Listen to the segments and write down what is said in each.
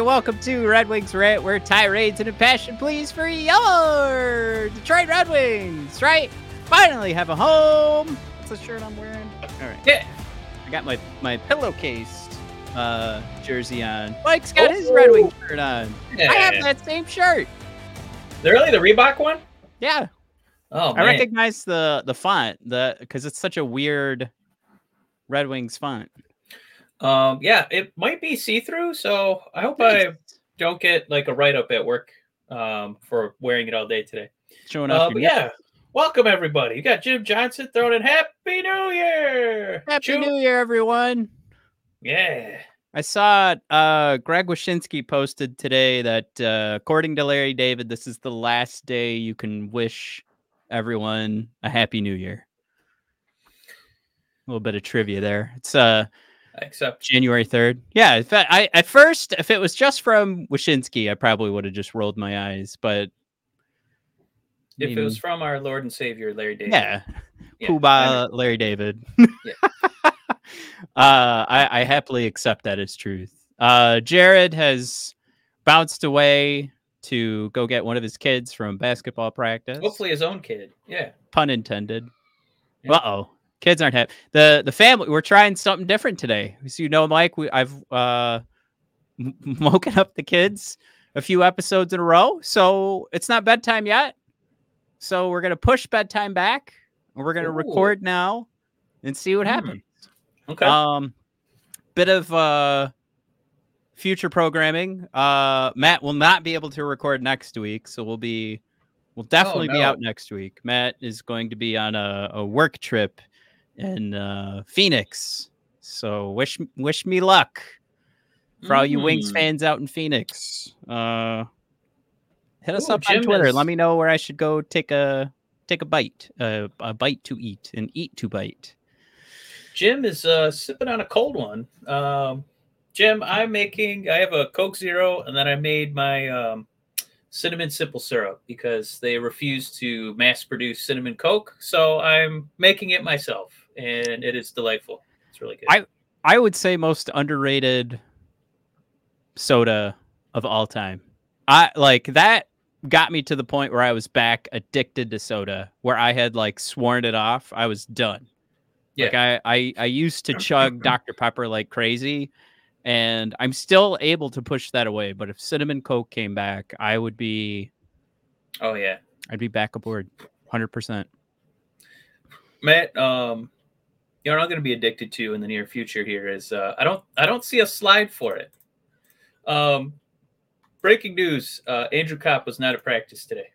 everybody. Welcome to Red Wings Rant, where tirades and impassioned pleas for your Detroit Red Wings, right? Finally have a home. What's the shirt I'm wearing? All right. Yeah. I got my, my pillowcase uh, jersey on. Mike's got his Red Wings shirt on. I have that same shirt. Really, the Reebok one? Yeah. Oh man. I recognize the the font, the because it's such a weird Red Wings font. Um, yeah, it might be see-through, so I hope I don't get like a write-up at work um, for wearing it all day today. Showing Uh, off but yeah, welcome everybody. You got Jim Johnson throwing in Happy New Year. Happy Chew- New Year, everyone. Yeah. I saw uh, Greg Wyshynski posted today that uh, according to Larry David, this is the last day you can wish everyone a happy new year. A little bit of trivia there. It's uh I accept. January 3rd. Yeah, in fact, I at first if it was just from Wyshynski, I probably would have just rolled my eyes, but I If it was from our Lord and Savior Larry David. yeah, Yeah, Poobah Larry David. uh, I, I happily accept that as truth. Uh, Jared has bounced away to go get one of his kids from basketball practice. Hopefully his own kid. Yeah. pun intended. Yeah. Uh oh, kids aren't happy. the The family we're trying something different today. So you know, Mike, we I've uh m- woken up the kids a few episodes in a row, so it's not bedtime yet. So we're gonna push bedtime back, and we're gonna Ooh. record now and see what Hmm. happens. Okay. Um, bit of uh future programming. Uh, Matt will not be able to record next week, so we'll be we'll definitely be no. out next week. Matt is going to be on a, a work trip in uh, Phoenix, so wish wish me luck for all you Wings Mm. fans out in Phoenix. Uh, hit us Ooh, up on Twitter. is- Let me know where I should go take a take a bite, uh, a bite to eat, and eat to bite. Jim is uh, sipping on a cold one. Um, Jim, I'm making. I have a Coke Zero, and then I made my um, cinnamon simple syrup because they refuse to mass produce cinnamon Coke. So I'm making it myself, and it is delightful. It's really good. I- I would say most underrated soda of all time. I like that got me to the point where I was back addicted to soda, where I had like sworn it off. I was done. Yeah. Like I, I I used to chug Dr. Pepper like crazy, and I'm still able to push that away. But if cinnamon Coke came back, I would be oh yeah, I'd be back aboard, hundred percent. Matt. Um, you know what I'm going to be addicted to in the near future here is uh, I don't I don't see a slide for it. Um, breaking news: uh, Andrew Copp was not at practice today.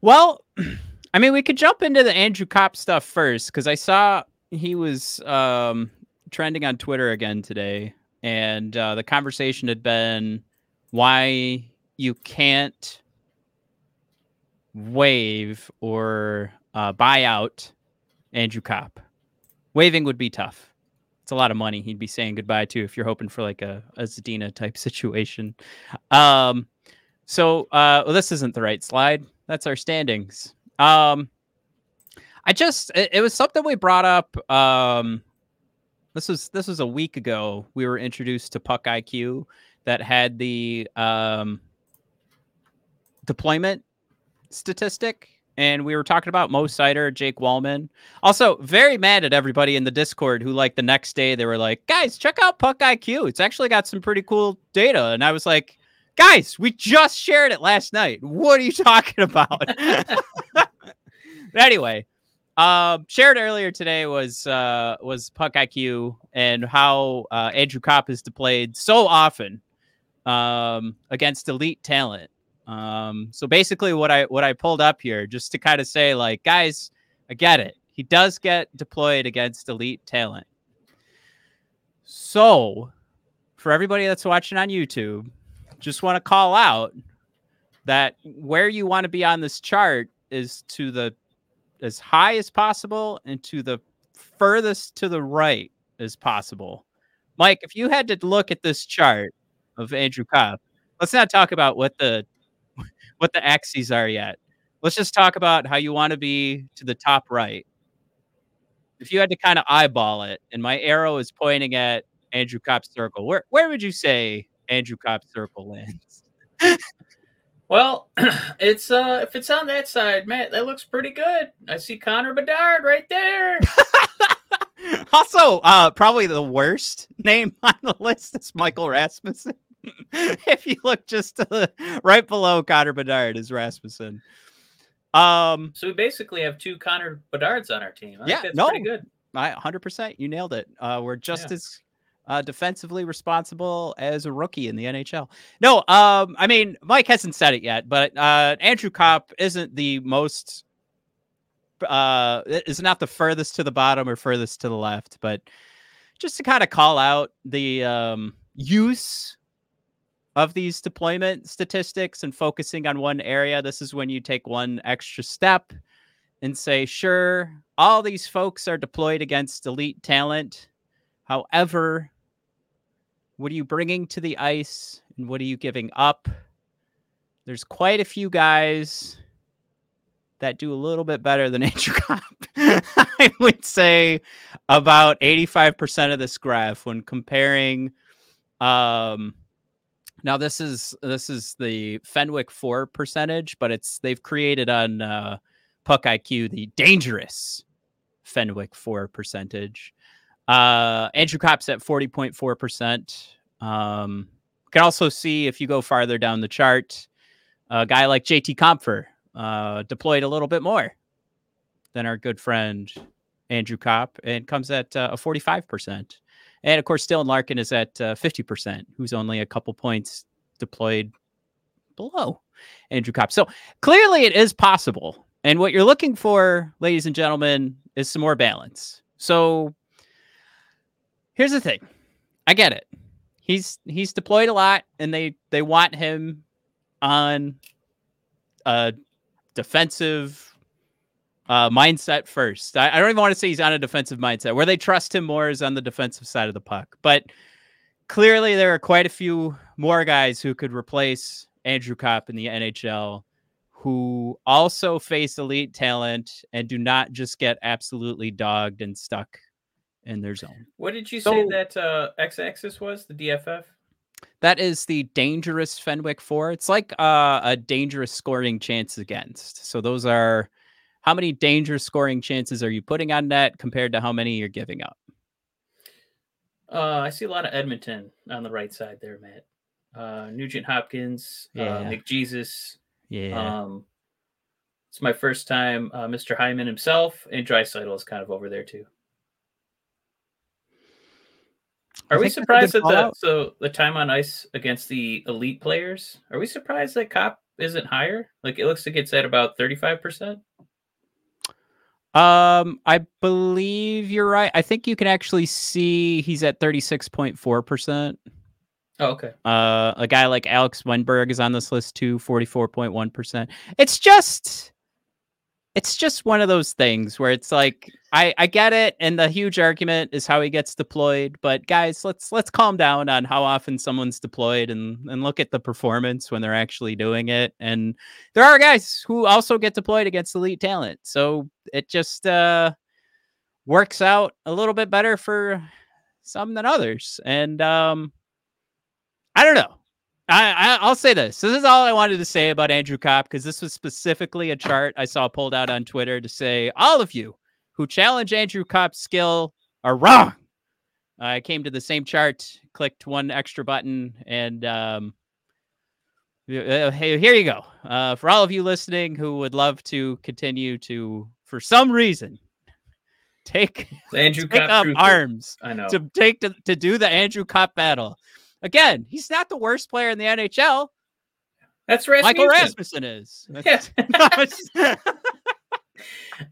Well, I mean, we could jump into the Andrew Copp stuff first because I saw he was um, trending on Twitter again today, and uh, the conversation had been why you can't waive or uh, buy out Andrew Copp. Waving would be tough. It's a lot of money he'd be saying goodbye to if you're hoping for like a, a Zadina type situation. Um, so uh, well, this isn't the right slide. That's our standings. Um, I just it, it was something we brought up. Um, this was this was a week ago. We were introduced to Puck IQ that had the um, deployment statistic, and we were talking about Mo Seider, Jake Walman. Also, very mad at everybody in the Discord who, like, the next day they were like, "Guys, check out Puck IQ. It's actually got some pretty cool data." And I was like, "Guys, we just shared it last night. What are you talking about?" but anyway, um, shared earlier today was uh, was Puck IQ and how uh, Andrew Copp is deployed so often um, against elite talent. Um, so basically, what I what I pulled up here just to kind of say, like, guys, I get it. He does get deployed against elite talent. So, for everybody that's watching on YouTube, just want to call out that where you want to be on this chart is to the as high as possible and to the furthest to the right as possible. Mike, if you had to look at this chart of Andrew Copp, let's not talk about what the what the axes are yet. Let's just talk about how you want to be to the top right. If you had to kind of eyeball it, and my arrow is pointing at Andrew Copp's circle, where where would you say Andrew Copp's circle lands? Well, it's uh if it's on that side, man, that looks pretty good. I see Connor Bedard right there. also, uh probably the worst name on the list is Michael Rasmussen. if you look just the, right below Connor Bedard is Rasmussen. Um so we basically have two Connor Bedards on our team. I yeah, that's no, pretty good. I 100% you nailed it. Uh we're just Yeah. as uh, defensively responsible as a rookie in the NHL. No, um, I mean Mike hasn't said it yet, but uh, Andrew Copp isn't the most, uh, is not the furthest to the bottom or furthest to the left, but just to kind of call out the um, use of these deployment statistics and focusing on one area. This is when you take one extra step and say, sure, all these folks are deployed against elite talent. However, what are you bringing to the ice and what are you giving up? There's quite a few guys that do a little bit better than Andrew Copp. I would say about 85% of this graph when comparing um now this is this is the Fenwick for percentage, but it's they've created on uh Puck IQ the dangerous Fenwick for percentage. Uh, Andrew Copp's at 40.4%. Um, you can also see if you go farther down the chart, a guy like JT Compher uh, deployed a little bit more than our good friend Andrew Copp and comes at uh, a 45%. And of course, Dylan Larkin is at uh, 50%, who's only a couple points deployed below Andrew Copp. So clearly it is possible. And what you're looking for, ladies and gentlemen, is some more balance. So here's the thing. I get it. He's he's deployed a lot and they they want him on a defensive uh, mindset first. I, I don't even want to say he's on a defensive mindset. Where they trust him more is on the defensive side of the puck. But clearly there are quite a few more guys who could replace Andrew Copp in the NHL who also face elite talent and do not just get absolutely dogged and stuck in their zone. What did you So- say that uh, x-axis was? The DFF? That is the dangerous Fenwick for. It's like uh, a dangerous scoring chance against. So those are how many dangerous scoring chances are you putting on net compared to how many you're giving up. Uh, I see a lot of Edmonton on the right side there, Matt. Uh, Nugent Hopkins, uh, Yeah. McJesus. Yeah. Um, it's my first time. Uh, Mr. Hyman himself and Draisaitl is kind of over there too. I Are we think that's a surprised that the so the time on ice against the elite players? Are we surprised that Copp isn't higher? Like it looks like it's at about thirty five percent. Um, I believe you're right. I think you can actually see he's at 36.4%. Oh, okay. Uh, a guy like Alex Wennberg is on this list too, 44.1%. It's just it's just one of those things where it's like I I get it and the huge argument is how he gets deployed, but guys, let's let's calm down on how often someone's deployed and and look at the performance when they're actually doing it. And there are guys who also get deployed against elite talent. So it just uh works out a little bit better for some than others. And um I don't know. I, I I'll say this. This is all I wanted to say about Andrew Copp because this was specifically a chart I saw pulled out on Twitter to say all of you who challenge Andrew Copp's skill are wrong. I came to the same chart, clicked one extra button, and um, uh, hey, here you go. Uh, for all of you listening who would love to continue to, for some reason, take Andrew take Copp up arms I know. to take to, to do the Andrew Copp battle. Again, he's not the worst player in the NHL. That's Rasmussen. Michael Rasmussen is. Yeah.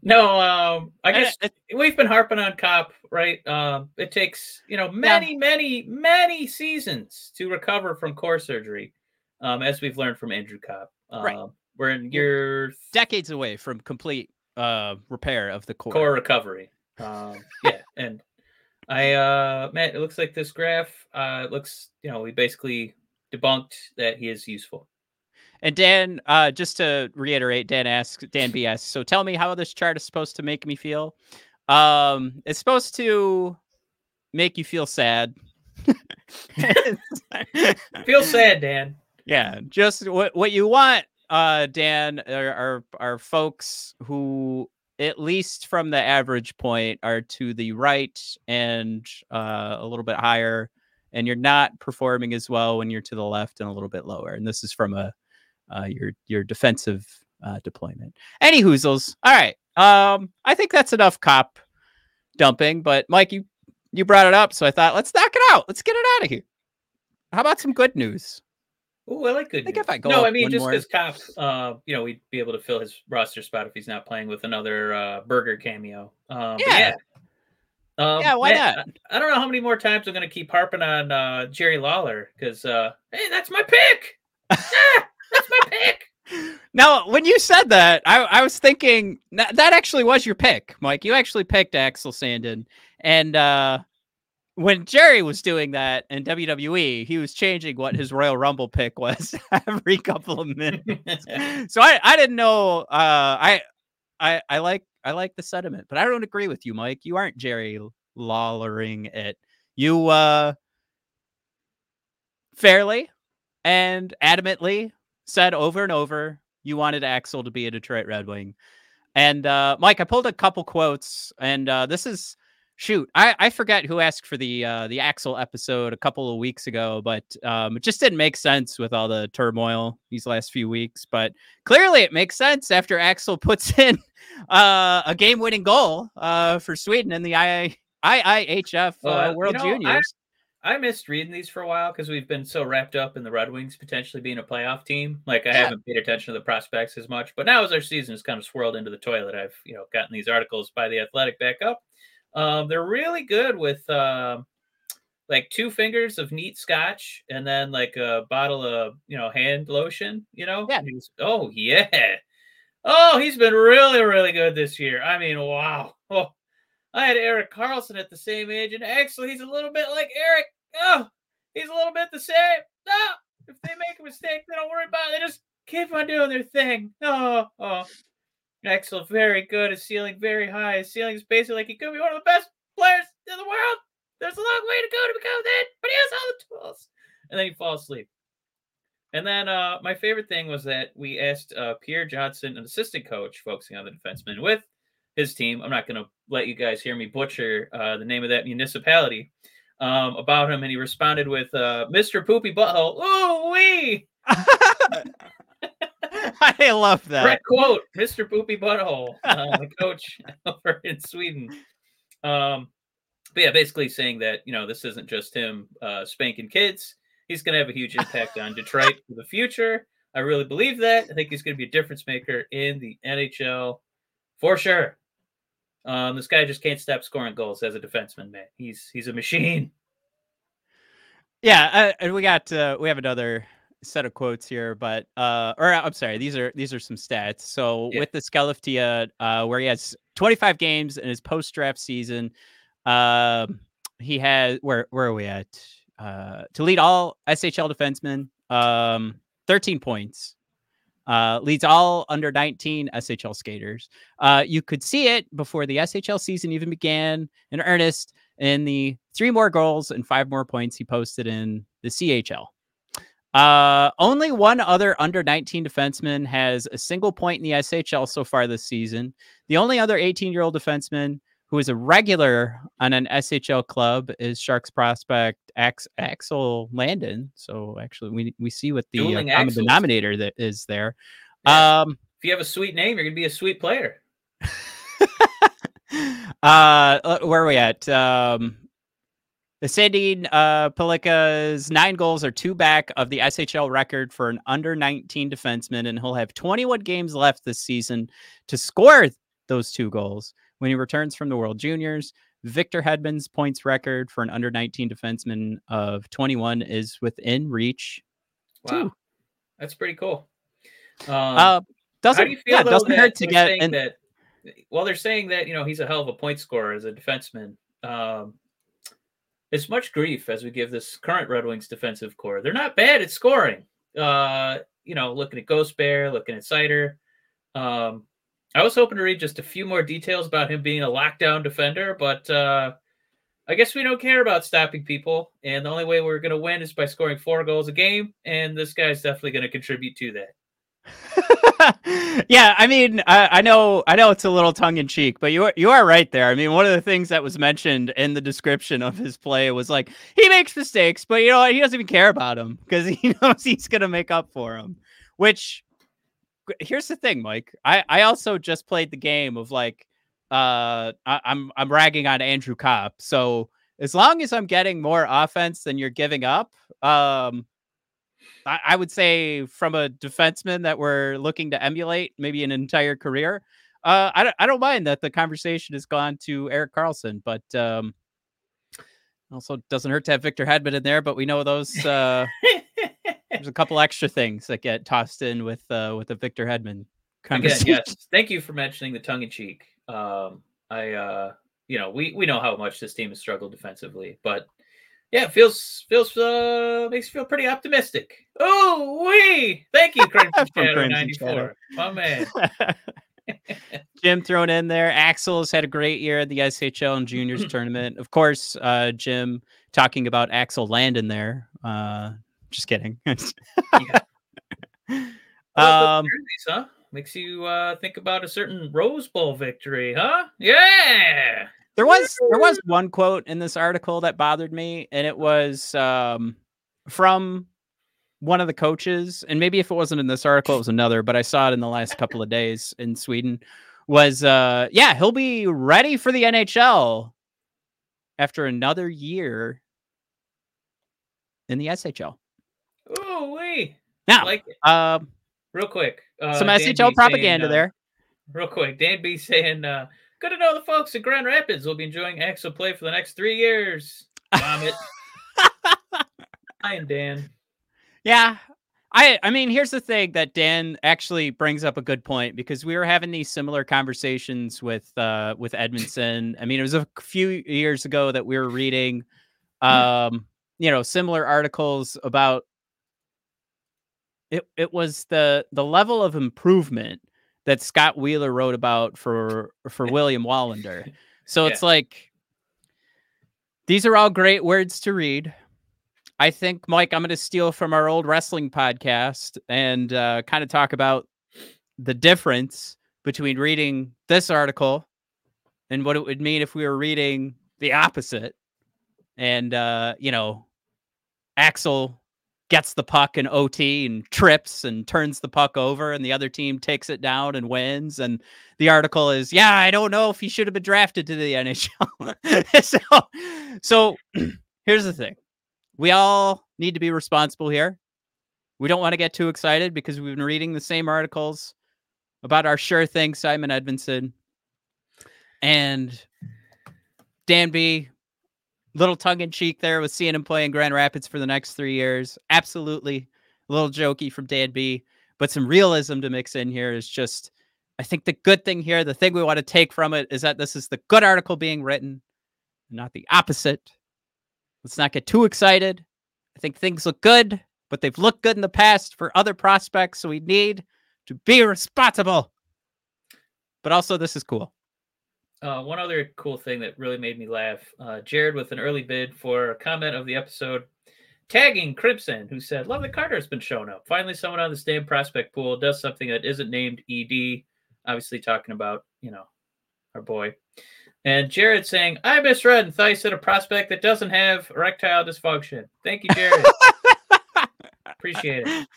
No, um, I guess it- we've been harping on Copp, right? Um, it takes you know many, many, many seasons to recover from core surgery, um, as we've learned from Andrew Copp. Um, Right. We're in year decades away from complete uh, repair of the core. core recovery. Um, yeah, and I, uh, Matt, it looks like this graph. Uh, looks, you know, we basically debunked that he is useful. And Dan, uh, just to reiterate, Dan asks, Dan BS. So tell me how this chart is supposed to make me feel. Um, it's supposed to make you feel sad. feel sad, Dan. Yeah, just what what you want, uh, Dan, are, are are folks who at least from the average point are to the right and uh, a little bit higher and you're not performing as well when you're to the left and a little bit lower and this is from a uh, your your defensive uh, deployment. Any hoozles. All right um i think that's enough Copp dumping but mike you you brought it up so i thought let's knock it out. Let's get it out of here. How about some good news Oh, I like good. I think if I go no, I mean just because Copp, uh, you know, we'd be able to fill his roster spot if he's not playing with another uh, Burger cameo. Um, but Yeah. Um, Yeah, why man, not? I, I don't know how many more times I'm going to keep harping on uh, Jerry Lawler because, uh, hey, that's my pick. Ah, that's my pick. Now, when you said that, I, I was thinking that, that actually was your pick, Mike. You actually picked Axel Sandin. And uh, when Jerry was doing that in WWE, he was changing what his Royal Rumble pick was every couple of minutes. so I, I didn't know. Uh, I, I, I like I like the sentiment, but I don't agree with you, Mike. You aren't Jerry Lawlering it. You uh, fairly and adamantly said over and over you wanted Axel to be a Detroit Red Wing. And uh, Mike, I pulled a couple quotes, and uh, this is shoot, I, I forget who asked for the uh, the Axel episode a couple of weeks ago, but um, it just didn't make sense with all the turmoil these last few weeks. But clearly, it makes sense after Axel puts in uh, a game winning goal uh, for Sweden in the II, IIHF uh, Uh, you World know, I- Juniors. I missed reading these for a while because we've been so wrapped up in the Red Wings potentially being a playoff team. Like I Yeah. haven't paid attention to the prospects as much. But now as our season has kind of swirled into the toilet, I've you know gotten these articles by the Athletic back up. Um, they're really good with um like two fingers of neat scotch and then like a bottle of you know hand lotion. You know, Yeah. Oh yeah. Oh, he's been really, really good this year. I mean, wow. Oh, I had Erik Karlsson at the same age, and actually, he's a little bit like Erik. Oh, he's a little bit the same. No, if they make a mistake, they don't worry about it. They just keep on doing their thing. Oh, oh. Axel, very good. His ceiling very high. His ceiling is basically like he could be one of the best players in the world. There's a long way to go to become that, but he has all the tools. And then he falls asleep. And then uh, my favorite thing was that we asked uh, Pierre Johnson, an assistant coach focusing on the defenseman, with his team. I'm not going to let you guys hear me butcher uh, the name of that municipality um, about him, and he responded with uh, "Mr. Poopy Butthole." Ooh wee! I love that. Quote, Mr. Poopy Butthole, uh, the coach over in Sweden. Um, but yeah, basically saying that you know this isn't just him uh, spanking kids. He's going to have a huge impact on Detroit for the future. I really believe that. I think he's going to be a difference maker in the NHL for sure. Um, this guy just can't stop scoring goals as a defenseman, man. He's he's a machine. Yeah, uh, and we got uh, we have another set of quotes here, but uh, or I'm sorry, these are these are some stats. So Yeah. with the Skellefteå, uh, where he has 25 games in his post draft season, um, he has where where are we at? Uh, to lead all SHL defensemen, um, 13 points. Uh, leads all under 19 SHL skaters. Uh, you could see it before the SHL season even began in earnest in the three more goals and five more points he posted in the CHL. Uh, only one other under 19 defenseman has a single point in the SHL so far this season. The only other 18 year old defenseman who is a regular on an SHL club is Sharks prospect Ax- Axel Landon. So actually, we we see what the uh, common denominator that is there. Yeah. Um, If you have a sweet name, you're going to be a sweet player. uh, uh, where are we at? Um, the Sandin uh, Pellikka's nine goals are two back of the SHL record for an under 19 defenseman, and he'll have 21 games left this season to score those two goals when he returns from the World Juniors. Victor Hedman's points record for an under 19 defenseman of 21 is within reach. Wow, Two. that's pretty cool. Um, Uh, doesn't do you feel yeah, though, doesn't that hurt to get saying and that? Well, they're saying that you know he's a hell of a point scorer as a defenseman. Um, as much grief as we give this current Red Wings defensive core, they're not bad at scoring. Uh, you know, looking at Ghost Bear, looking at Seider. Um, I was hoping to read just a few more details about him being a lockdown defender, but uh, I guess we don't care about stopping people. And the only way we're going to win is by scoring four goals a game. And this guy's definitely going to contribute to that. yeah, I mean, I, I, know, I know it's a little tongue in cheek, but you are, you are right there. I mean, one of the things that was mentioned in the description of his play was like he makes mistakes, but you know he doesn't even care about them because he knows he's gonna make up for them. Which, here's the thing, Mike. I I also just played the game of like, uh, I, I'm I'm ragging on Andrew Copp, so as long as I'm getting more offense than you're giving up, um, I, I would say from a defenseman that we're looking to emulate, maybe an entire career. Uh, I don't, I don't mind that the conversation has gone to Erik Karlsson, but um, also doesn't hurt to have Victor Hedman in there. But we know those. Uh, there's a couple extra things that get tossed in with uh, with the Victor Hedman conversation. Again, yes, thank you for mentioning the tongue in cheek. Um, I, uh, you know, we we know how much this team has struggled defensively, but yeah, feels feels uh makes you feel pretty optimistic. Oh we thank you, Crimson Shadow ninety four. My man. Jim thrown in there. Axel's had a great year at the SHL and juniors tournament. Of course, uh, Jim talking about Axel Landon there. Uh, just kidding. yeah. um, jerseys, huh? Makes you uh, think about a certain Rose Bowl victory, huh? Yeah. There was there was one quote in this article that bothered me, and it was um, from one of the coaches, and maybe if it wasn't in this article, it was another, but I saw it in the last couple of days in Sweden. Was uh, yeah, he'll be ready for the NHL after another year in the SHL. Oh wait! Now, like um, real quick, uh, some SHL propaganda saying, uh, there. Real quick, Dan B saying uh, Good to know the folks at Grand Rapids will be enjoying Axel play for the next three years. Vomit. Hi, Dan. Yeah. I, I mean, here's the thing that Dan actually brings up a good point because we were having these similar conversations with uh, with Edvinsson. I mean, it was a few years ago that we were reading, um, you know, similar articles about it. It was the the level of improvement that Scott Wheeler wrote about for for William Wallinder. So yeah. it's like these are all great words to read. I think, Mike, I'm going to steal from our old wrestling podcast and uh, kind of talk about the difference between reading this article and what it would mean if we were reading the opposite. And, uh, you know, Axel gets the puck in OT and trips and turns the puck over, and the other team takes it down and wins. And the article is, yeah, I don't know if he should have been drafted to the NHL. so, so here's the thing: we all need to be responsible here. We don't want to get too excited because we've been reading the same articles about our sure thing, Simon Edvinsson. and Dan B little tongue in cheek there with seeing him play in Grand Rapids for the next three years. Absolutely a little jokey from Dan B, but some realism to mix in here is just, I think the good thing here, the thing we want to take from it is that this is the good article being written, not the opposite. Let's not get too excited. I think things look good, but they've looked good in the past for other prospects. So we need to be responsible. But also, this is cool. Uh, one other cool thing that really made me laugh uh, Jared with an early bid for a comment of the episode, tagging Crimson, who said, Love that Carter has been shown up. Finally, someone on the same prospect pool does something that isn't named ED. Obviously, talking about, you know, our boy. And Jared saying, I misread and he said a prospect that doesn't have erectile dysfunction. Thank you, Jared. Appreciate it.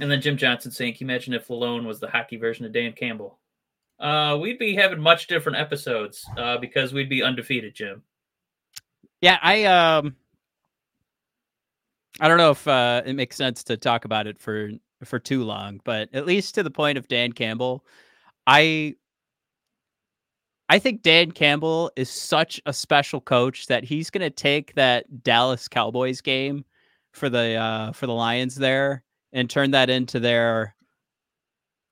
And then Jim Johnson saying, Can you imagine if Lalonde was the hockey version of Dan Campbell? Uh, we'd be having much different episodes uh, because we'd be undefeated, Jim. Yeah, I um, I don't know if uh, it makes sense to talk about it for for too long, but at least to the point of Dan Campbell, I I think Dan Campbell is such a special coach that he's going to take that Dallas Cowboys game for the uh, for the Lions there and turn that into their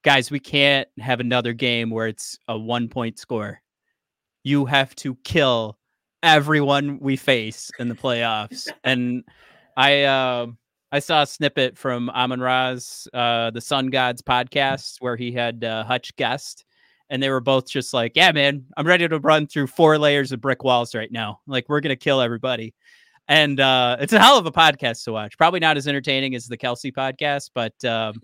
guys, we can't have another game where it's a one point score. You have to kill everyone we face in the playoffs. and I, uh, I saw a snippet from Amon Ra's uh, the Sun Gods podcast where he had uh, Hutch guest, and they were both just like, "Yeah, man, I'm ready to run through four layers of brick walls right now. Like we're gonna kill everybody." And uh, it's a hell of a podcast to watch. Probably not as entertaining as the Kelce podcast, but um,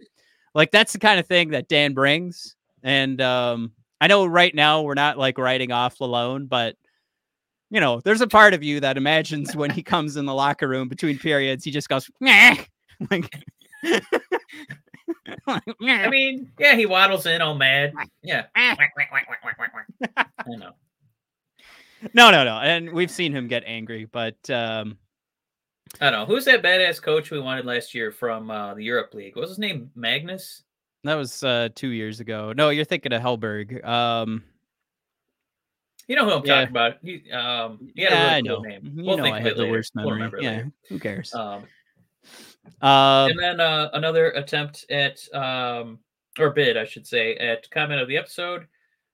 like that's the kind of thing that Dan brings. And um, I know right now we're not like writing off Lalonde, but you know, there's a part of you that imagines when he comes in the locker room between periods, he just goes, Meh. like, I mean, yeah, he waddles in all mad. Yeah. I know. No, no, no. And we've seen him get angry, but um I don't know. Who's that badass coach we wanted last year from uh, the Europe League? What was his name? Magnus? that was uh two years ago. No, you're thinking of Hellberg. Um You know who I'm Yeah. talking about. He, um, he had yeah, a I really know. cool name. You We'll know think I of have the later. worst We'll memory. remember yeah, later. who cares? Um, Um, and then uh, another attempt at um, or bid, I should say, at comment of the episode.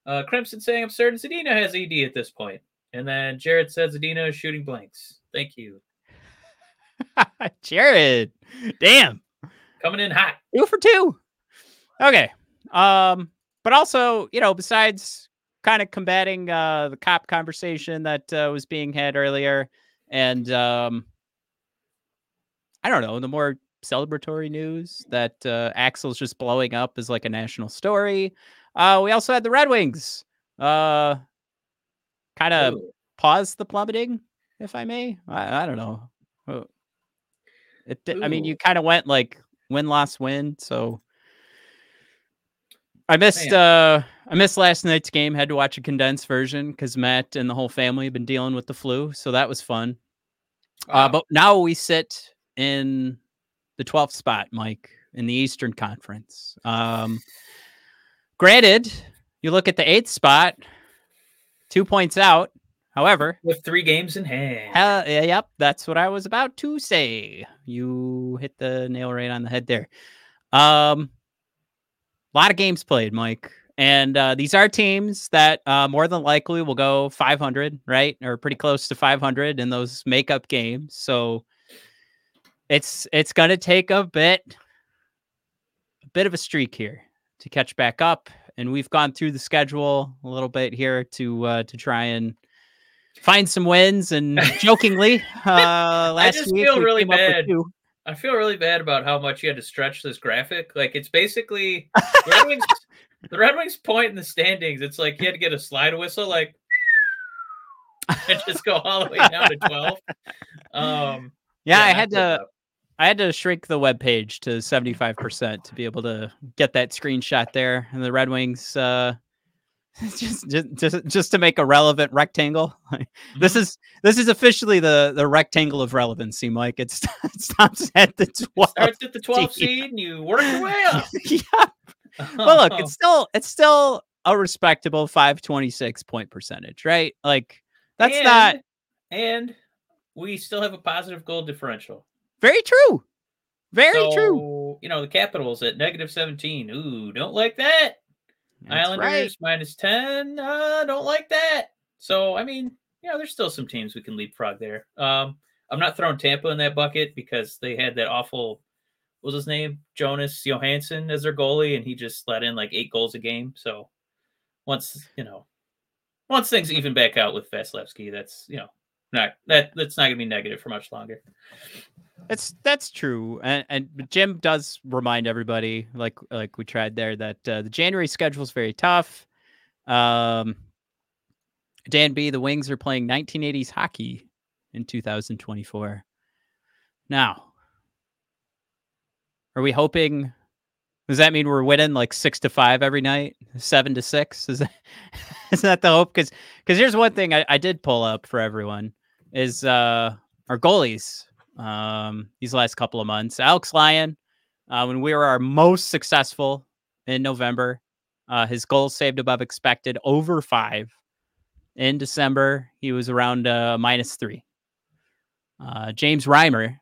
Uh, Crimson saying, "I'm certain Zadina has ED at this point." And then Jared said Zadina is shooting blanks. Thank you. Jared, damn, Coming in hot. two for two. Okay. Um, but also, you know, besides kind of combating uh the Copp conversation that uh, was being had earlier, and um, I don't know, the more celebratory news that uh, Axel's just blowing up is like a national story. Uh, we also had the Red Wings. Uh, kind of pause the plummeting, if I may. I, I don't know. Uh, It, di- I mean, you kind of went like win, loss, win. So I missed. Man. uh I missed last night's game. Had to watch a condensed version because Matt and the whole family have been dealing with the flu. So that was fun. Uh, but now we sit in the 12th spot, Mike, in the Eastern Conference. Um, granted, you look at the eighth spot, two points out. However, with three games in hand. Yeah, yep, that's what I was about to say. You hit the nail right on the head there. Um, a lot of games played, Mike, and uh, these are teams that uh, more than likely will go 500, right, or pretty close to 500 in those makeup games. So it's it's gonna take a bit, a bit of a streak here to catch back up, and we've gone through the schedule a little bit here to uh, to try and find some wins. And jokingly, uh, last just week feel we really came up with bad. I feel really bad about how much you had to stretch this graphic. Like it's basically the Red Wings. the Red Wings point in the standings. It's like you had to get a slide whistle, like, and just go all the way down to twelve. Um, Yeah, I had to. I had to shrink the web page to 75% to be able to get that screenshot there. And the Red Wings uh just just just, just to make a relevant rectangle. This Mm-hmm. is this is officially the the rectangle of relevancy, Mike. It, st- it stops at the 12. Starts at the 12 seed and you work your way up. yeah. Well, look, it's still it's still a respectable 526 point percentage, right? Like that's and, not And we still have a positive goal differential. very true. Very true. You know, the Capitals at negative 17. Ooh, don't like that. That's Islanders right. minus 10. Uh, don't like that. So, I mean, you know, there's still some teams we can leapfrog there. Um, I'm not throwing Tampa in that bucket because they had that awful, what was his name? Jonas Johansson as their goalie, and he just let in like eight goals a game. So once, you know, once things even back out with Vasilevskiy, that's, you know, not that that's not gonna be negative for much longer. It's that's true, and, and Jim does remind everybody, like like we tried there, that uh, the January schedule is very tough. Um, Dan B, the Wings are playing 1980s hockey in 2024. Now, are we hoping? Does that mean we're winning like six to five every night, seven to six? Is that is that the hope? Because because here's one thing I, I did pull up for everyone is uh our goalies um these last couple of months. Alex Lyon, uh, when we were our most successful in November, uh, his goals saved above expected over five. In December, he was around uh, minus three. Uh, James Reimer,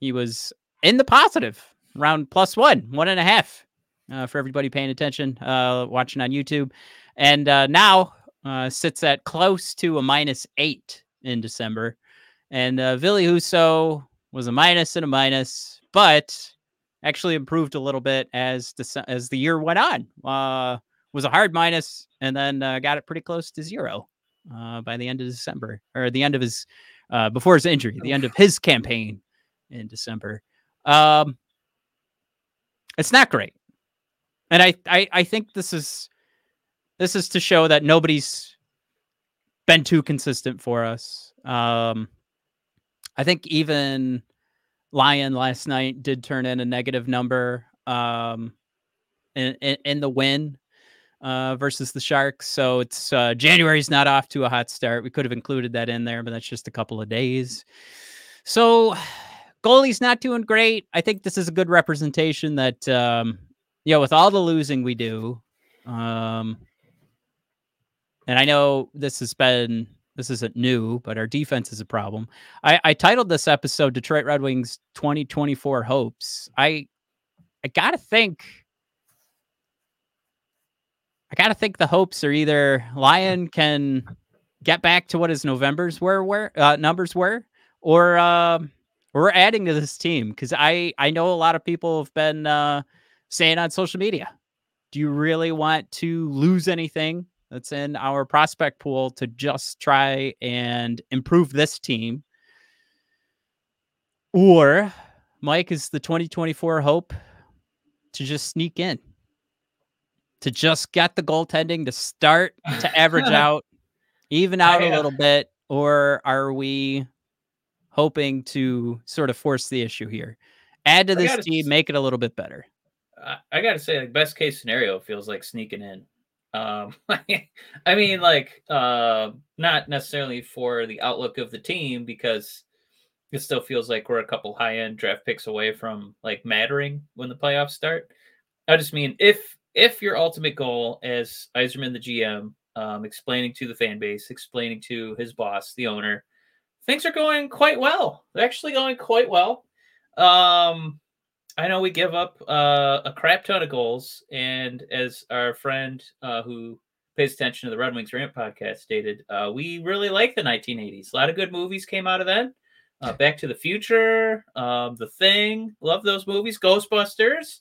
he was in the positive, around plus one, one and a half. Uh, for everybody paying attention, uh, watching on YouTube, and now sits at close to a minus eight in December. And uh, Ville Husso, was a minus and a minus, but actually improved a little bit as the as the year went on. Uh, was a hard minus and then uh, got it pretty close to zero uh, by the end of December or the end of his uh, before his injury, the end of his campaign in December. Um, it's not great, and I, I I think this is this is to show that nobody's been too consistent for us. Um, I think even Lyon last night did turn in a negative number um, in, in, in the win uh, versus the Sharks. So it's uh, January's not off to a hot start. We could have included that in there, but that's just a couple of days. So goalie's not doing great. I think this is a good representation that, um, you know, with all the losing we do, um, and I know this has been this isn't new, but our defense is a problem. I, I titled this episode Detroit Red Wings 2024 Hopes. I I gotta think I gotta think the hopes are either Lyon can get back to what his November's were where uh, numbers were, or uh, we're adding to this team because I I know a lot of people have been uh, saying on social media, do you really want to lose anything that's in our prospect pool to just try and improve this team? Or Mike is the 2024 hope to just sneak in to just get the goaltending to start to average out, even out a little bit, or are we hoping to sort of force the issue here? Add to this team, make it a little bit better. I, I got to say, like best case scenario feels like sneaking in. Um, I mean, like uh, not necessarily for the outlook of the team because it still feels like we're a couple high end draft picks away from like mattering when the playoffs start. I just mean if if your ultimate goal as Yzerman, the GM, um, explaining to the fan base, explaining to his boss, the owner, things are going quite well. They're actually going quite well. Um, I know we give up uh, a crap ton of goals, and as our friend uh, who pays attention to the Red Wings Rant podcast stated, uh, we really like the 1980s. A lot of good movies came out of then. Uh, Back to the Future, um, The Thing, love those movies. Ghostbusters.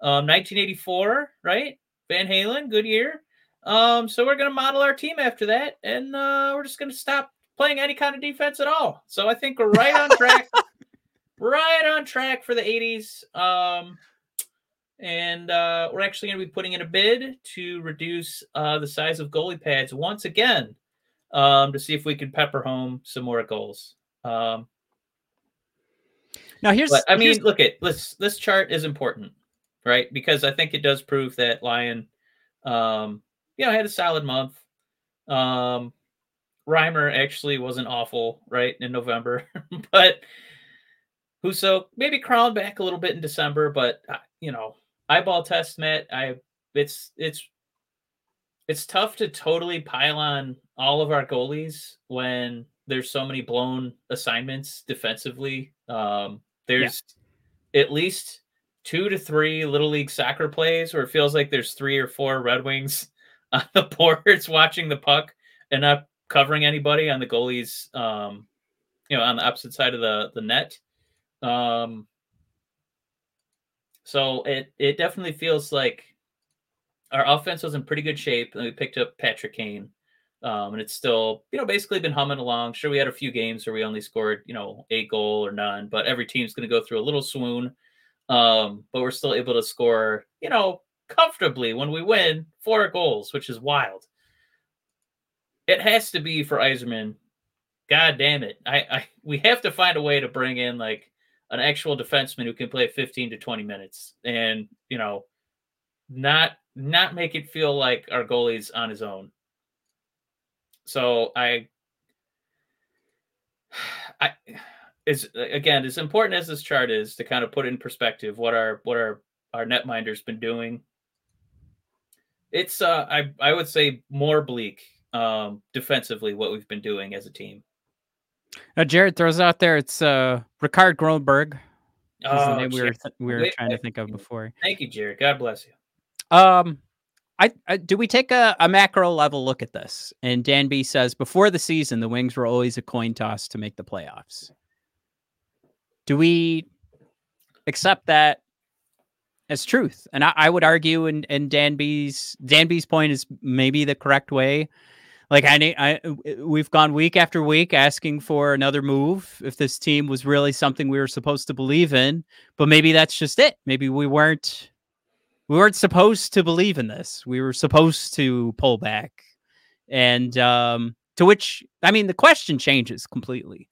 Um, 1984, right? Van Halen, good year. Um, so we're going to model our team after that, and uh, we're just going to stop playing any kind of defense at all. So I think we're right on track, right on track for the 80s. Um, and uh, we're actually going to be putting in a bid to reduce uh, the size of goalie pads once again um, to see if we can pepper home some more goals. Um, now here's, but, I mean, here's... look at this. This chart is important right? Because I think it does prove that Lyon, um, you know, had a solid month. Um, Reimer actually wasn't awful, right, in November, but Husso maybe crawled back a little bit in December, but uh, you know, eyeball test, Matt. I it's it's it's tough to totally pile on all of our goalies when there's so many blown assignments defensively. Um, there's yeah. at least two to three little league soccer plays where it feels like there's three or four Red Wings on the boards watching the puck and not covering anybody on the goalie's um you know on the opposite side of the the net. Um so it it definitely feels like our offense was in pretty good shape and we picked up Patrick Kane. Um, and it's still, you know, basically been humming along. Sure, we had a few games where we only scored, you know, a goal or none, but every team's going to go through a little swoon um, but we're still able to score, you know, comfortably when we win four goals, which is wild. It has to be for Yzerman. God damn it. I, I we have to find a way to bring in like an actual defenseman who can play 15 to 20 minutes and, you know, not not make it feel like our goalie's on his own. So I I is again as important as this chart is to kind of put in perspective what our what our our netminder's been doing. It's uh I I would say more bleak um defensively what we've been doing as a team. Now Jared throws out there it's uh Rikard Grönborg. Oh, we were we were Wait, trying to think of before. Thank you, Jared. God bless you. Um I, I, do we take a, a macro level look at this? And Dan B says before the season, the Wings were always a coin toss to make the playoffs. do we accept that as truth? And I, I would argue, and and Dan B's Danby's point is maybe the correct way. Like I, I, we've gone week after week asking for another move. If this team was really something we were supposed to believe in, but maybe that's just it. Maybe we weren't, we weren't supposed to believe in this. We were supposed to pull back, and um, to which I mean, the question changes completely.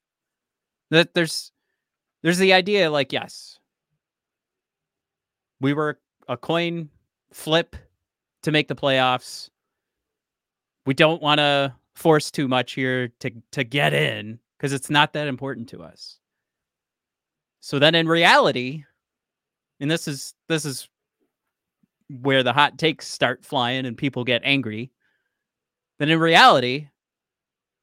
That there's, there's the idea like yes, we were a coin flip to make the playoffs we don't want to force too much here to to get in because it's not that important to us. So then in reality, and this is this is where the hot takes start flying and people get angry. Then in reality,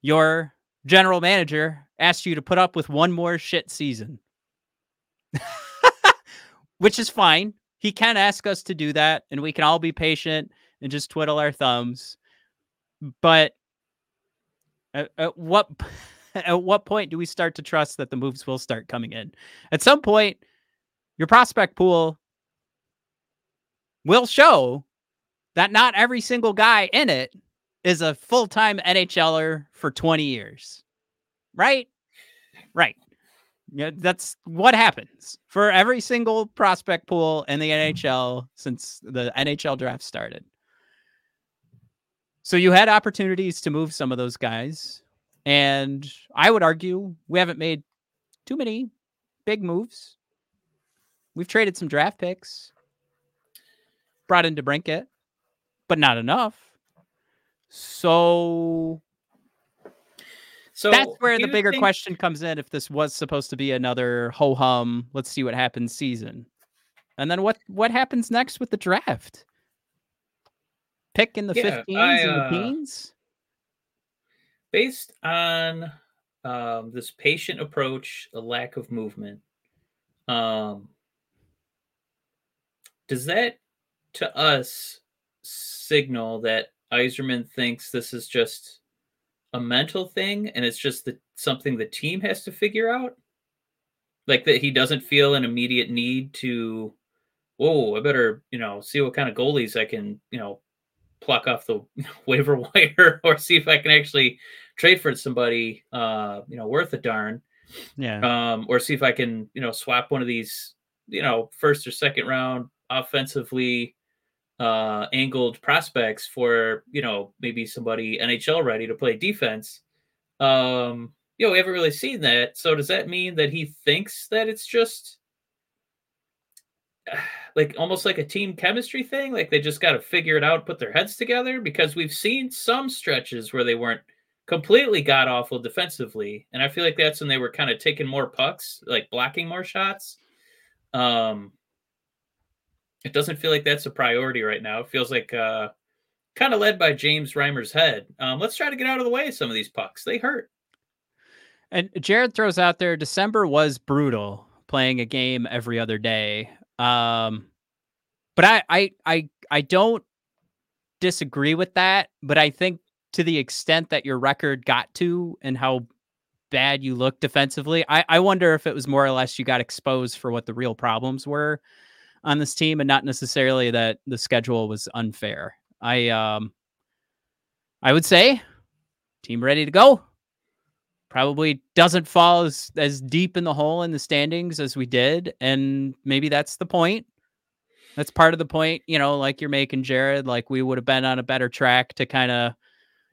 your general manager asked you to put up with one more shit season. Which is fine. He can ask us to do that and we can all be patient and just twiddle our thumbs but at, at what at what point do we start to trust that the moves will start coming in? At some point, your prospect pool will show that not every single guy in it is a full-time NHLer for 20 years. Right? Right. Yeah, that's what happens for every single prospect pool in the NHL since the NHL draft started. So you had opportunities to move some of those guys. And I would argue we haven't made too many big moves. We've traded some draft picks, brought in DeBrincat, but not enough. So, so that's where the bigger think... question comes in. If this was supposed to be another ho hum, let's see what happens season, and then what what happens next with the draft? Pick in the yeah, 15s I, and the uh, teens? Based on um, this patient approach, a lack of movement, um, does that to us signal that Yzerman thinks this is just a mental thing and it's just the, something the team has to figure out? Like that he doesn't feel an immediate need to, whoa, I better, you know, see what kind of goalies I can, you know, pluck off the waiver wire or see if I can actually trade for somebody, uh, you know, worth a darn. Yeah. Um, or see if I can, you know, swap one of these, you know, first or second round offensively uh, angled prospects for, you know, maybe somebody NHL ready to play defense. Um, you know, we haven't really seen that. So does that mean that he thinks that it's just like almost like a team chemistry thing. Like they just got to figure it out, put their heads together because we've seen some stretches where they weren't completely god awful defensively. And I feel like that's when they were kind of taking more pucks, like blocking more shots. Um, it doesn't feel like that's a priority right now. It feels like uh, kind of led by James Reimer's head. Um, let's try to get out of the way of some of these pucks. They hurt. And Jared throws out there December was brutal playing a game every other day. Um, but I, I, I, I don't disagree with that. But I think to the extent that your record got to and how bad you look defensively, I, I wonder if it was more or less you got exposed for what the real problems were on this team and not necessarily that the schedule was unfair. I, um, I would say team ready to go probably doesn't fall as, as deep in the hole in the standings as we did. And maybe that's the point. That's part of the point, you know, like you're making Jared, like we would have been on a better track to kind of,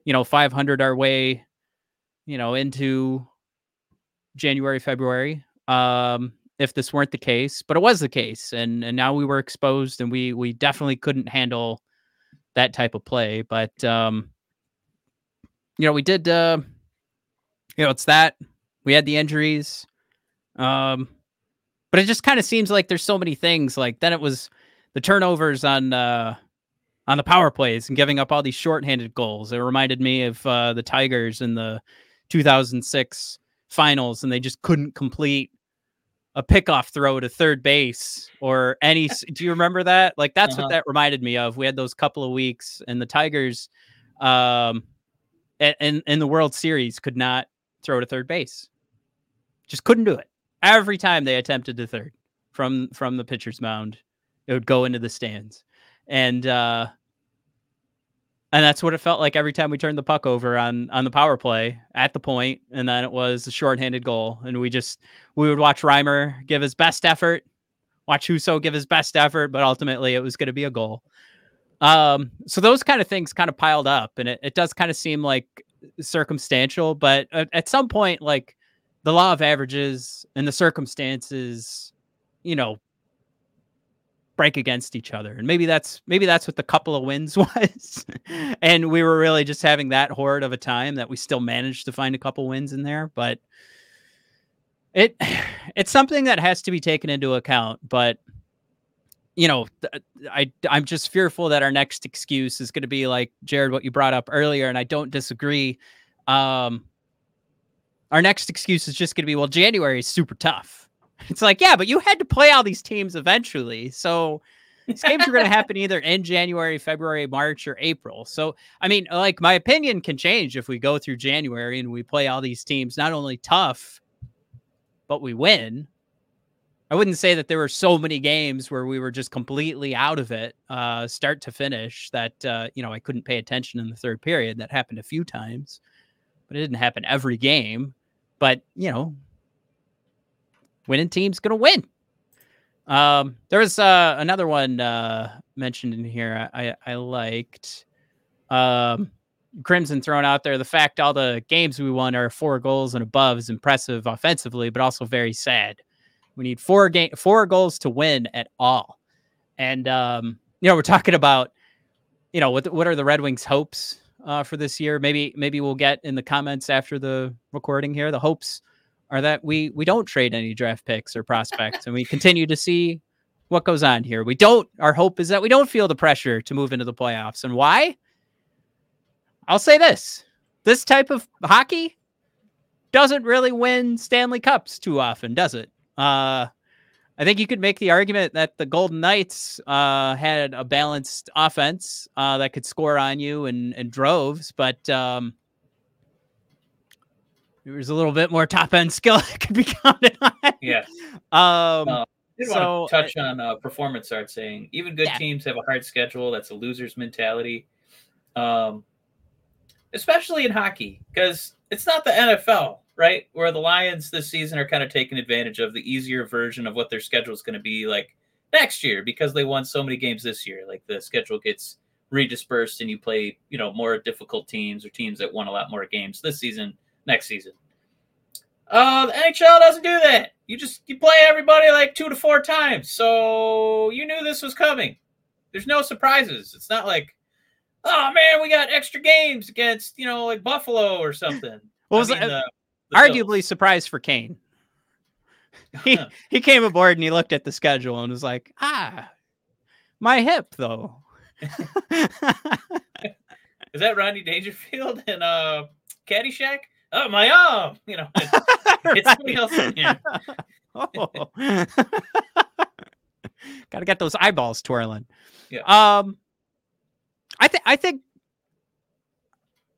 you know, 500 our way, you know, into January, February. Um, if this weren't the case, but it was the case. And, and now we were exposed and we, we definitely couldn't handle that type of play. But, um, you know, we did, uh, you know, it's that we had the injuries. Um, but it just kind of seems like there's so many things. Like then it was the turnovers on uh, on the power plays and giving up all these shorthanded goals. It reminded me of uh, the Tigers in the 2006 finals, and they just couldn't complete a pickoff throw to third base or any. do you remember that? Like that's uh-huh. what that reminded me of. We had those couple of weeks, and the Tigers, um, in in the World Series could not throw to third base. Just couldn't do it. every time they attempted the third from from the pitcher's mound, it would go into the stands, and uh, and that's what it felt like every time we turned the puck over on on the power play at the point, and then it was a shorthanded goal, and we just we would watch Reimer give his best effort, watch Husso give his best effort, but ultimately it was going to be a goal. Um, so those kind of things kind of piled up, and it, it does kind of seem like circumstantial, but at, at some point, like the law of averages and the circumstances, you know, break against each other. And maybe that's maybe that's what the couple of wins was. and we were really just having that horde of a time that we still managed to find a couple wins in there, but it it's something that has to be taken into account, but you know, I I'm just fearful that our next excuse is going to be like Jared, what you brought up earlier, and I don't disagree. Um, our next excuse is just going to be, well, January is super tough. It's like, yeah, but you had to play all these teams eventually, so these games are going to happen either in January, February, March, or April. So, I mean, like my opinion can change if we go through January and we play all these teams not only tough, but we win. I wouldn't say that there were so many games where we were just completely out of it, uh, start to finish, that uh, you know I couldn't pay attention in the third period. That happened a few times, but it didn't happen every game. But you know, winning team's gonna win. Um, there was uh, another one uh, mentioned in here I, I, liked. Um, Crimson thrown out there. The fact all the games we won are four goals and above is impressive offensively, but also very sad. We need four game four goals to win at all. And um, you know, we're talking about, you know, what what are the Red Wings' hopes uh, for this year? Maybe maybe we'll get in the comments after the recording here. The hopes are that we we don't trade any draft picks or prospects, and we continue to see what goes on here. We don't. Our hope is that we don't feel the pressure to move into the playoffs. And why? I'll say this: this type of hockey doesn't really win Stanley Cups too often, does it? Uh, I think you could make the argument that the Golden Knights uh, had a balanced offense uh, that could score on you and, and droves, but um, there was a little bit more top end skill that could be counted on. Yeah. Um, uh, did so, want to touch on uh, performance art saying even good Yeah. teams have a hard schedule. That's a loser's mentality, um, especially in hockey because it's not the NFL, right? Where the Lions this season are kind of taking advantage of the easier version of what their schedule is going to be like next year because they won so many games this year. Like the schedule gets redispersed and you play, you know, more difficult teams or teams that won a lot more games this season, next season. Uh, the NHL doesn't do that. You just you play everybody like two to four times, so you knew this was coming. There's no surprises. It's not like, oh man, we got extra games against you know like Buffalo or something. What was mean, the arguably surprise for Kane. He he came aboard and he looked at the schedule and was like, ah, my hip though. is that Rodney Dangerfield and uh Caddyshack? Oh my arm, you know. It's somebody else in here. oh. Gotta get those eyeballs twirling. Yeah. Um, I think I think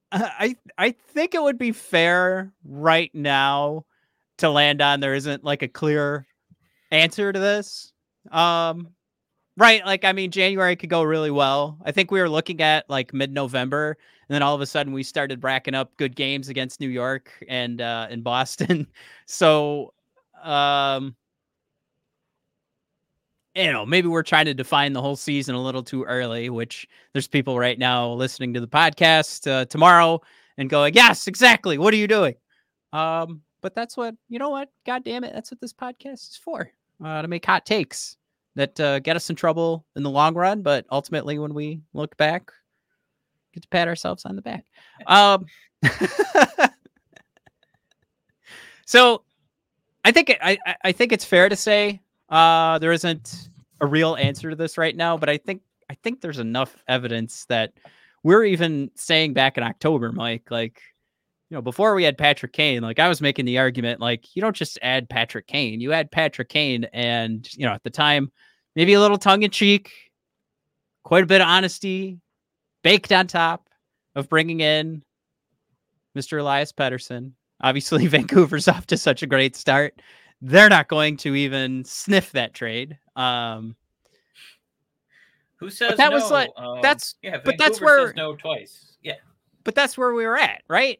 I I think it would be fair right now to land on there isn't like a clear answer to this. Um, right? Like I mean, January could go really well. I think we were looking at like mid-November, and then all of a sudden we started racking up good games against New York and uh, in Boston. so, um, you know, maybe we're trying to define the whole season a little too early. Which there's people right now listening to the podcast uh, tomorrow and going, "Yes, exactly. What are you doing?" Um, but that's what you know. What? God damn it! That's what this podcast is for. Uh, to make hot takes that uh, get us in trouble in the long run, but ultimately, when we look back, get to pat ourselves on the back. Um, so, I think I I- I think it's fair to say uh, there isn't a real answer to this right now, but I think I think there's enough evidence that we're even saying back in October, Mike, like you know, before we had Patrick Kane, like I was making the argument, like you don't just add Patrick Kane, you add Patrick Kane, and you know, at the time, maybe a little tongue in cheek, quite a bit of honesty, baked on top of bringing in Mr. Elias Pettersson. Obviously, Vancouver's off to such a great start they're not going to even sniff that trade. Um, Who says that no? was like- Um, that's- yeah. but that's where- no twice. Yeah. but that's where we were at, right?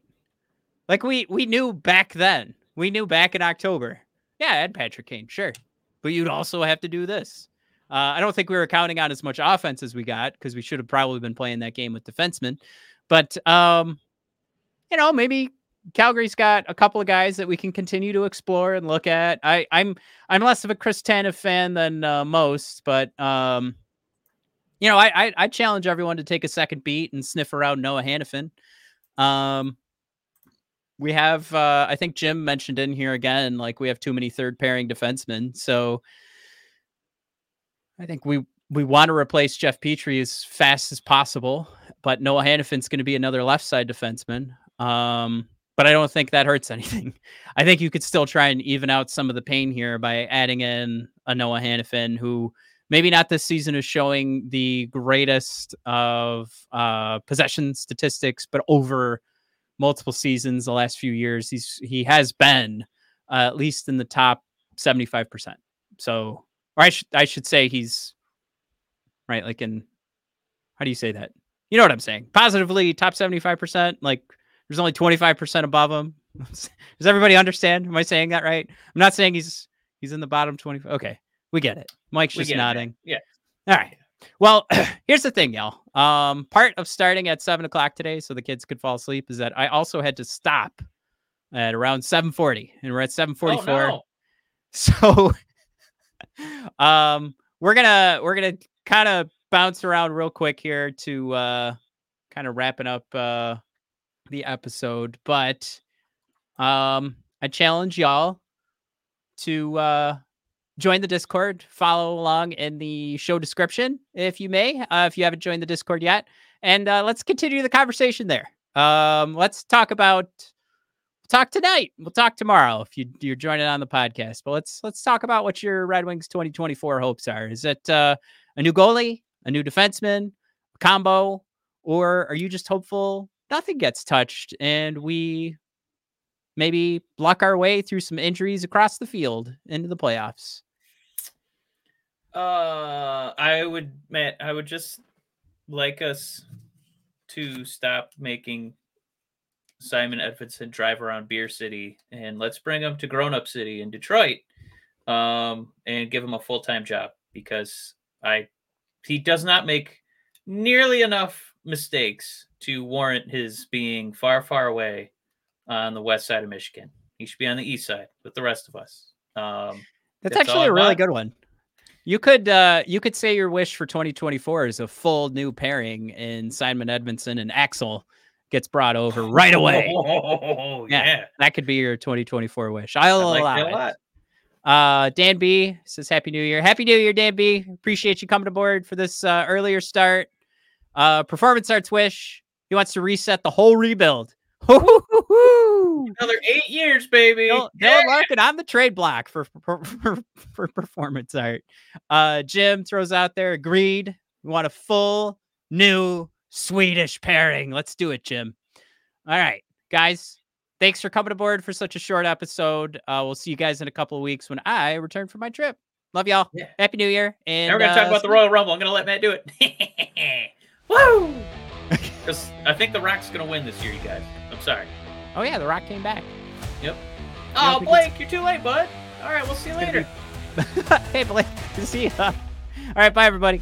Like we we knew back then. We knew back in October. Yeah, add Patrick Kane, sure, but you'd also have to do this. Uh, I don't think we were counting on as much offense as we got because we should have probably been playing that game with defensemen. But um, you know, maybe Calgary's got a couple of guys that we can continue to explore and look at. I, I'm I'm less of a Chris Tanev fan than uh, most, but um, you know, I, I I challenge everyone to take a second beat and sniff around Noah Hanifin. Um, we have uh, I think Jim mentioned in here again, like we have too many third pairing defensemen, so I think we we want to replace Jeff Petry as fast as possible, but Noah Hanifin's going to be another left side defenseman. Um, but I don't think that hurts anything. I think you could still try and even out some of the pain here by adding in a Noah Hanifin who maybe not this season is showing the greatest of uh, possession statistics, but over multiple seasons, the last few years, he's he has been uh, at least in the top seventy five percent. So, or I should I should say he's right, like in how do you say that? You know what I'm saying? Positively top seventy five percent. Like there's only twenty five percent above him. Does everybody understand? Am I saying that right? I'm not saying he's he's in the bottom twenty. Okay, we get it. Mike's just get it, nodding. Yeah. All right. Well, here's the thing, y'all. Um, part of starting at seven o'clock today, so the kids could fall asleep, is that I also had to stop at around seven forty, and we're at seven forty Oh, four. no. So, um, we're gonna we're gonna kind of bounce around real quick here to uh, kind of wrapping up uh, the episode, but um, I challenge y'all to uh, join the Discord. Follow along in the show description if you may, uh, if you haven't joined the Discord yet, and uh, let's continue the conversation there. Um, let's talk about talk tonight. We'll talk tomorrow if you, you're joining on the podcast. But let's let's talk about what your Red Wings 2024 hopes are. Is it uh, a new goalie, a new defenseman, combo, or are you just hopeful nothing gets touched and we maybe block our way through some injuries across the field into the playoffs? Uh, I would, Matt. I would just like us to stop making Simon Edvinsson drive around Beer City, and let's bring him to Grown Up City in Detroit, um, and give him a full time job because I he does not make nearly enough mistakes to warrant his being far, far away on the west side of Michigan. He should be on the east side with the rest of us. Um, That's, That's actually a really good one. You could uh you could say your wish for 2024 is a full new pairing in Simon Edvinsson and Axel gets brought over right away. Oh, Yeah. yeah. That could be your 2024 wish. I'll like allow it. Uh, Dan B says Happy New Year. Happy New Year, Dan B. Appreciate you coming aboard for this uh, earlier start. Uh, performance arts wish. He wants to reset the whole rebuild. Another eight years, baby. Dylan, Dylan Larkin on the trade block for for, for for performance art. Uh, Jim throws out there, agreed. We want a full new Swedish pairing. Let's do it, Jim. All right, guys. Thanks for coming aboard for such a short episode. Uh, we'll see you guys in a couple of weeks when I return from my trip. Love y'all. Yeah. Happy New Year. And Now we're gonna talk uh, about the Royal Rumble. I'm gonna let Matt do it. Woo! Because I think the Rock's gonna win this year, you guys. I'm sorry. Oh yeah, The Rock came back. Yep. Oh, Blake, you're too late, bud. All right, we'll see you later. hey Blake, see you. All right, bye everybody.